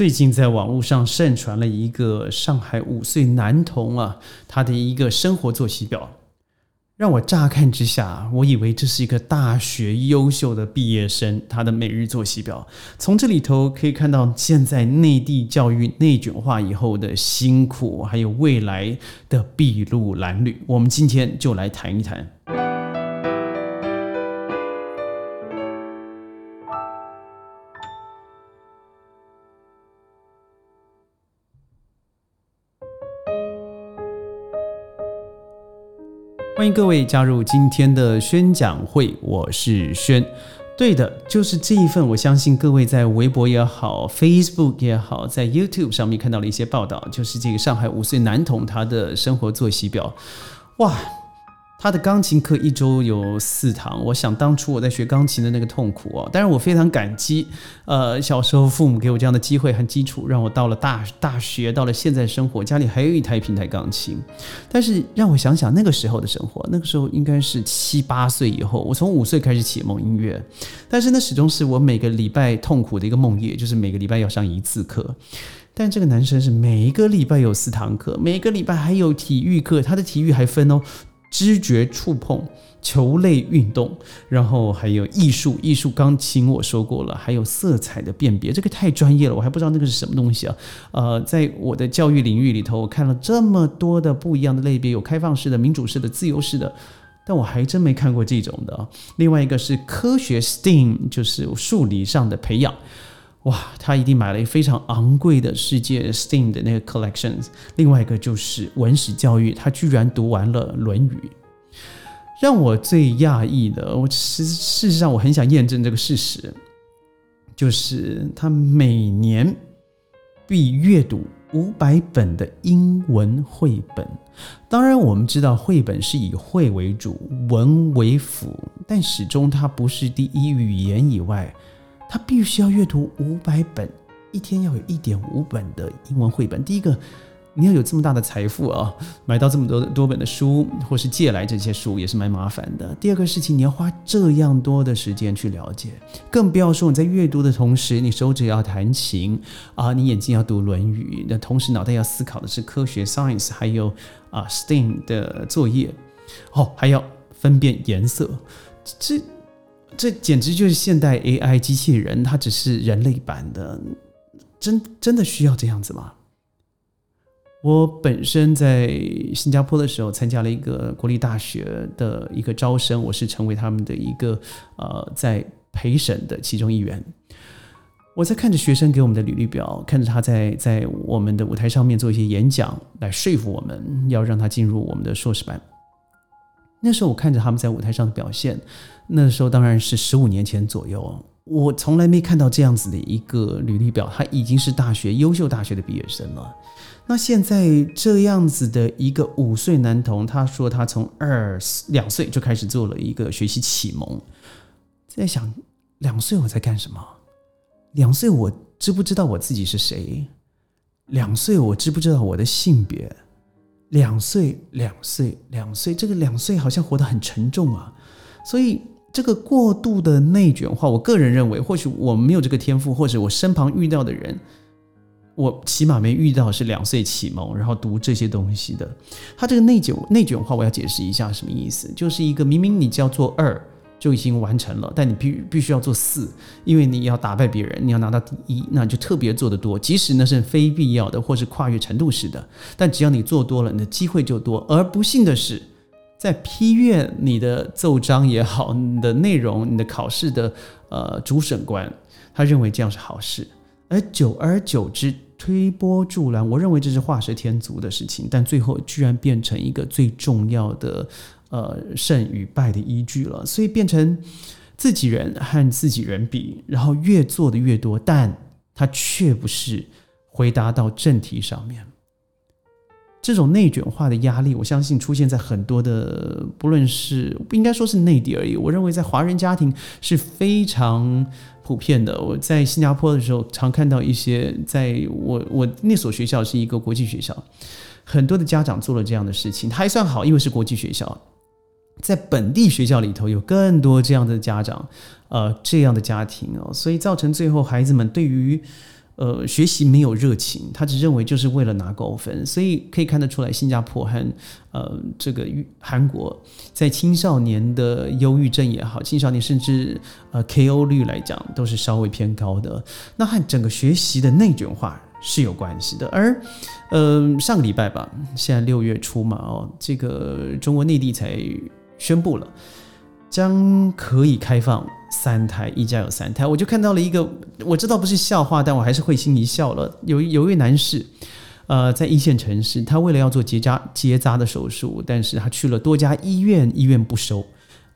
最近在网络上盛传了一个上海五岁男童啊，他的一个生活作息表，让我乍看之下，我以为这是一个大学优秀的毕业生他的每日作息表。从这里头可以看到，现在内地教育内卷化以后的辛苦，还有未来的筚路蓝缕。我们今天就来谈一谈。欢迎各位加入今天的宣讲会，我是宣。对的，就是这一份。我相信各位在微博也好，Facebook 也好，在 YouTube 上面看到了一些报道，就是这个上海五岁男童他的生活作息表，哇！他的钢琴课一周有四堂，我想当初我在学钢琴的那个痛苦哦，但是我非常感激，呃，小时候父母给我这样的机会和基础，让我到了大大学，到了现在生活，家里还有一台平台钢琴。但是让我想想那个时候的生活，那个时候应该是七八岁以后，我从五岁开始启蒙音乐，但是那始终是我每个礼拜痛苦的一个梦魇，就是每个礼拜要上一次课。但这个男生是每一个礼拜有四堂课，每个礼拜还有体育课，他的体育还分哦。知觉触碰、球类运动，然后还有艺术，艺术钢琴我说过了，还有色彩的辨别，这个太专业了，我还不知道那个是什么东西啊。呃，在我的教育领域里头，我看了这么多的不一样的类别，有开放式的、民主式的、自由式的，但我还真没看过这种的。另外一个是科学 STEAM，就是数理上的培养。哇，他一定买了一个非常昂贵的世界 STEAM 的那个 collections。另外一个就是文史教育，他居然读完了《论语》。让我最讶异的，我实事实上我很想验证这个事实，就是他每年必阅读五百本的英文绘本。当然，我们知道绘本是以绘为主，文为辅，但始终它不是第一语言以外。他必须要阅读五百本，一天要有一点五本的英文绘本。第一个，你要有这么大的财富啊，买到这么多多本的书，或是借来这些书也是蛮麻烦的。第二个事情，你要花这样多的时间去了解，更不要说你在阅读的同时，你手指要弹琴啊，你眼睛要读《论语》，那同时脑袋要思考的是科学 （science），还有啊 STEAM 的作业，哦，还要分辨颜色，这。这简直就是现代 AI 机器人，它只是人类版的，真真的需要这样子吗？我本身在新加坡的时候，参加了一个国立大学的一个招生，我是成为他们的一个呃在陪审的其中一员。我在看着学生给我们的履历表，看着他在在我们的舞台上面做一些演讲，来说服我们要让他进入我们的硕士班。那时候我看着他们在舞台上的表现，那时候当然是十五年前左右，我从来没看到这样子的一个履历表，他已经是大学优秀大学的毕业生了。那现在这样子的一个五岁男童，他说他从二两岁就开始做了一个学习启蒙，在想两岁我在干什么？两岁我知不知道我自己是谁？两岁我知不知道我的性别？两岁，两岁，两岁，这个两岁好像活得很沉重啊。所以这个过度的内卷化，我个人认为，或许我没有这个天赋，或者我身旁遇到的人，我起码没遇到是两岁启蒙，然后读这些东西的。他这个内卷内卷化，我要解释一下什么意思，就是一个明明你叫做二。就已经完成了，但你必必须要做四，因为你要打败别人，你要拿到第一，那就特别做得多。即使那是非必要的，或是跨越程度式的，但只要你做多了，你的机会就多。而不幸的是，在批阅你的奏章也好，你的内容，你的考试的呃主审官，他认为这样是好事，而久而久之推波助澜，我认为这是画蛇添足的事情，但最后居然变成一个最重要的。呃，胜与败的依据了，所以变成自己人和自己人比，然后越做的越多，但他却不是回答到正题上面。这种内卷化的压力，我相信出现在很多的，不论是不应该说是内地而已，我认为在华人家庭是非常普遍的。我在新加坡的时候，常看到一些，在我我那所学校是一个国际学校，很多的家长做了这样的事情，还算好，因为是国际学校。在本地学校里头有更多这样的家长，呃，这样的家庭哦，所以造成最后孩子们对于呃学习没有热情，他只认为就是为了拿高分，所以可以看得出来，新加坡和呃这个韩国在青少年的忧郁症也好，青少年甚至呃 KO 率来讲都是稍微偏高的，那和整个学习的内卷化是有关系的。而呃上个礼拜吧，现在六月初嘛，哦，这个中国内地才宣布了。将可以开放三胎，一家有三胎，我就看到了一个，我知道不是笑话，但我还是会心一笑了。有有一位男士，呃，在一线城市，他为了要做结扎结扎的手术，但是他去了多家医院，医院不收。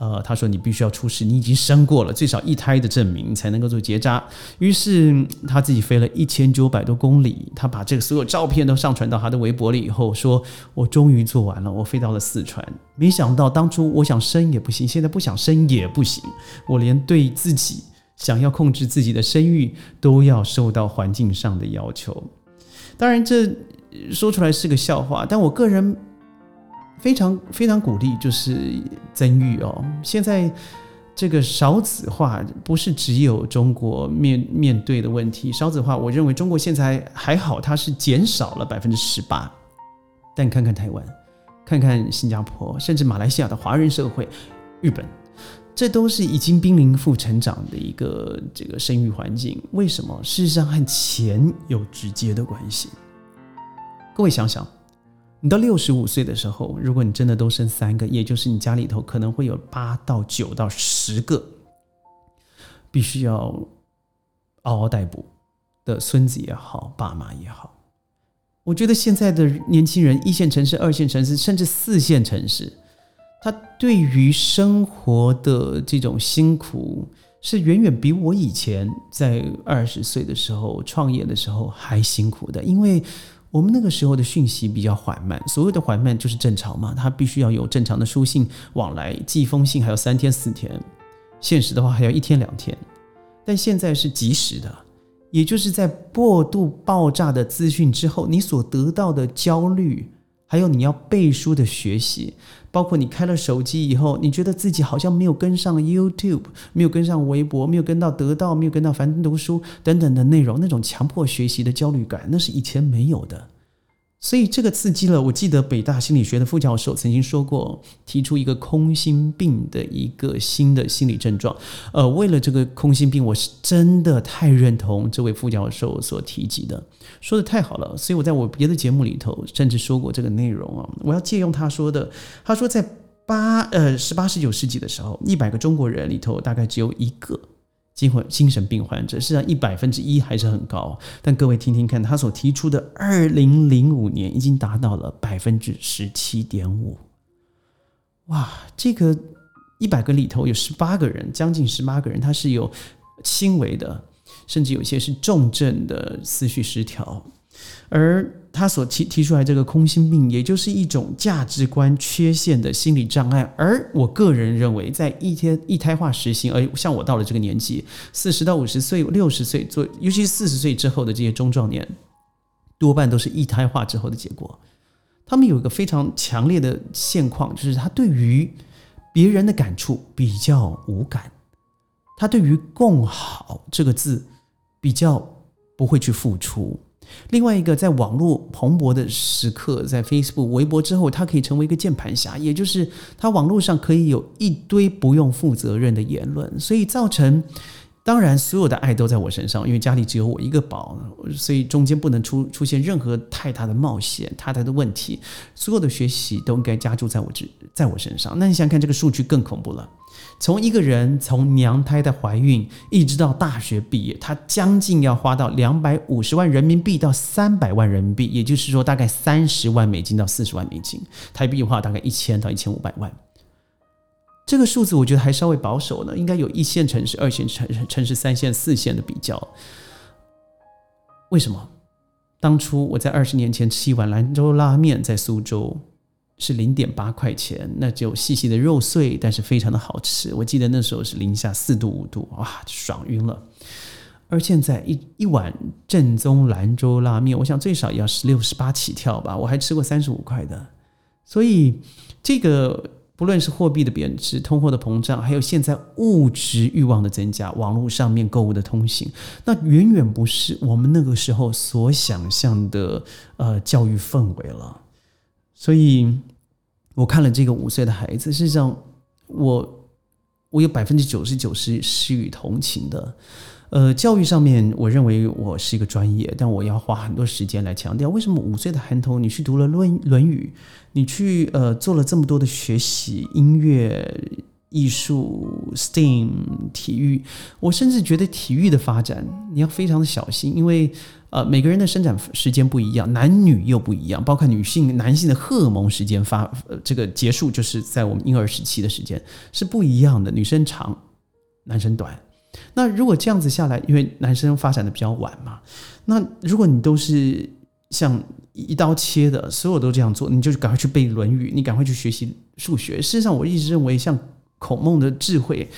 呃，他说你必须要出示你已经生过了最少一胎的证明才能够做结扎。于是他自己飞了一千九百多公里，他把这个所有照片都上传到他的微博里以后，说我终于做完了，我飞到了四川。没想到当初我想生也不行，现在不想生也不行，我连对自己想要控制自己的生育都要受到环境上的要求。当然，这说出来是个笑话，但我个人。非常非常鼓励，就是增育哦。现在这个少子化不是只有中国面面对的问题，少子化，我认为中国现在还好，它是减少了百分之十八。但看看台湾，看看新加坡，甚至马来西亚的华人社会，日本，这都是已经濒临负成长的一个这个生育环境。为什么？事实上和钱有直接的关系。各位想想。你到六十五岁的时候，如果你真的都生三个，也就是你家里头可能会有八到九到十个，必须要嗷嗷待哺的孙子也好，爸妈也好。我觉得现在的年轻人，一线城市、二线城市，甚至四线城市，他对于生活的这种辛苦，是远远比我以前在二十岁的时候创业的时候还辛苦的，因为。我们那个时候的讯息比较缓慢，所谓的缓慢就是正常嘛，它必须要有正常的书信往来，寄封信还要三天四天，现实的话还要一天两天，但现在是及时的，也就是在过度爆炸的资讯之后，你所得到的焦虑。还有你要背书的学习，包括你开了手机以后，你觉得自己好像没有跟上 YouTube，没有跟上微博，没有跟到得到，没有跟到樊登读书等等的内容，那种强迫学习的焦虑感，那是以前没有的。所以这个刺激了。我记得北大心理学的副教授曾经说过，提出一个空心病的一个新的心理症状。呃，为了这个空心病，我是真的太认同这位副教授所提及的，说的太好了。所以我在我别的节目里头甚至说过这个内容啊。我要借用他说的，他说在八呃十八十九世纪的时候，一百个中国人里头大概只有一个。精神精神病患者，实际上一百分之一还是很高。但各位听听看，他所提出的二零零五年已经达到了百分之十七点五。哇，这个一百个里头有十八个人，将近十八个人，他是有轻微的，甚至有些是重症的思绪失调，而。他所提提出来这个空心病，也就是一种价值观缺陷的心理障碍。而我个人认为，在一天一胎化实行，而像我到了这个年纪，四十到五十岁、六十岁做，尤其是四十岁之后的这些中壮年，多半都是一胎化之后的结果。他们有一个非常强烈的现况，就是他对于别人的感触比较无感，他对于“共好”这个字比较不会去付出。另外一个，在网络蓬勃的时刻，在 Facebook、微博之后，他可以成为一个键盘侠，也就是他网络上可以有一堆不用负责任的言论，所以造成，当然所有的爱都在我身上，因为家里只有我一个宝，所以中间不能出出现任何太大的冒险、太大的问题，所有的学习都应该加注在我这，在我身上。那你想想看，这个数据更恐怖了。从一个人从娘胎的怀孕一直到大学毕业，他将近要花到两百五十万人民币到三百万人民币，也就是说大概三十万美金到四十万美金，台币的话大概一千到一千五百万。这个数字我觉得还稍微保守呢，应该有一线城市、二线城市城市、三线、四线的比较。为什么？当初我在二十年前吃一碗兰州拉面，在苏州。是零点八块钱，那就细细的肉碎，但是非常的好吃。我记得那时候是零下四度五度，哇，爽晕了。而现在一一碗正宗兰州拉面，我想最少要十六十八起跳吧。我还吃过三十五块的，所以这个不论是货币的贬值、通货的膨胀，还有现在物质欲望的增加，网络上面购物的通行，那远远不是我们那个时候所想象的呃教育氛围了。所以，我看了这个五岁的孩子，事实上，我我有百分之九十九是施予同情的。呃，教育上面，我认为我是一个专业，但我要花很多时间来强调，为什么五岁的孩童你去读了《论论语》，你去呃做了这么多的学习，音乐、艺术、STEAM、体育，我甚至觉得体育的发展你要非常的小心，因为呃每个人的生长时间不一样，男女又不一样，包括女性、男性的荷尔蒙时间发呃这个结束，就是在我们婴儿时期的时间是不一样的，女生长，男生短。那如果这样子下来，因为男生发展的比较晚嘛，那如果你都是像一刀切的，所有都这样做，你就赶快去背《论语》，你赶快去学习数学。事实上，我一直认为，像孔孟的智慧，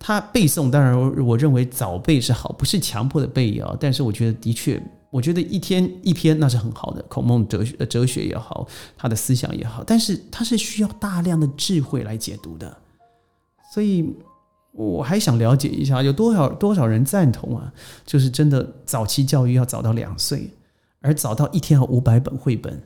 他背诵，当然我认为早背是好，不是强迫的背啊。但是我觉得，的确，我觉得一天一篇那是很好的，孔孟哲学、哲学也好，他的思想也好，但是他是需要大量的智慧来解读的，所以。我还想了解一下，有多少多少人赞同啊？就是真的早期教育要早到两岁，而早到一天要五百本绘本，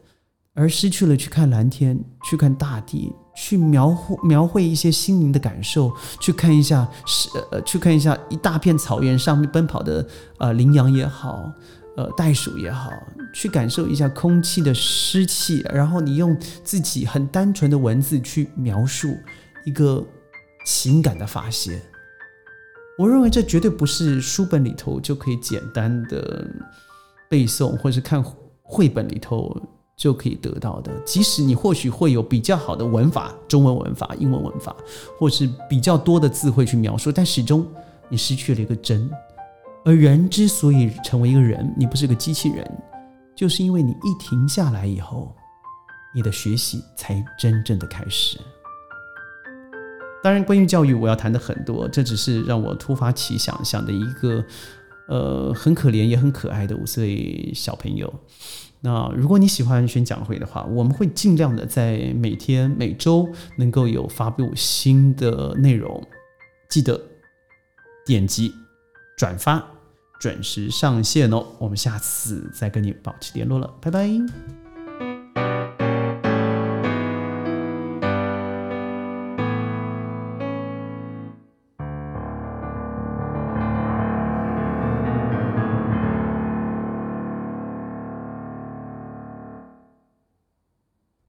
而失去了去看蓝天、去看大地、去描绘描绘一些心灵的感受，去看一下是呃去看一下一大片草原上面奔跑的呃羚羊也好，呃袋鼠也好，去感受一下空气的湿气，然后你用自己很单纯的文字去描述一个。情感的发泄，我认为这绝对不是书本里头就可以简单的背诵，或是看绘本里头就可以得到的。即使你或许会有比较好的文法，中文文法、英文文法，或是比较多的字汇去描述，但始终你失去了一个真。而人之所以成为一个人，你不是个机器人，就是因为你一停下来以后，你的学习才真正的开始。当然，关于教育，我要谈的很多，这只是让我突发奇想想的一个，呃，很可怜也很可爱的五岁小朋友。那如果你喜欢宣讲会的话，我们会尽量的在每天每周能够有发布新的内容，记得点击转发，准时上线哦。我们下次再跟你保持联络了，拜拜。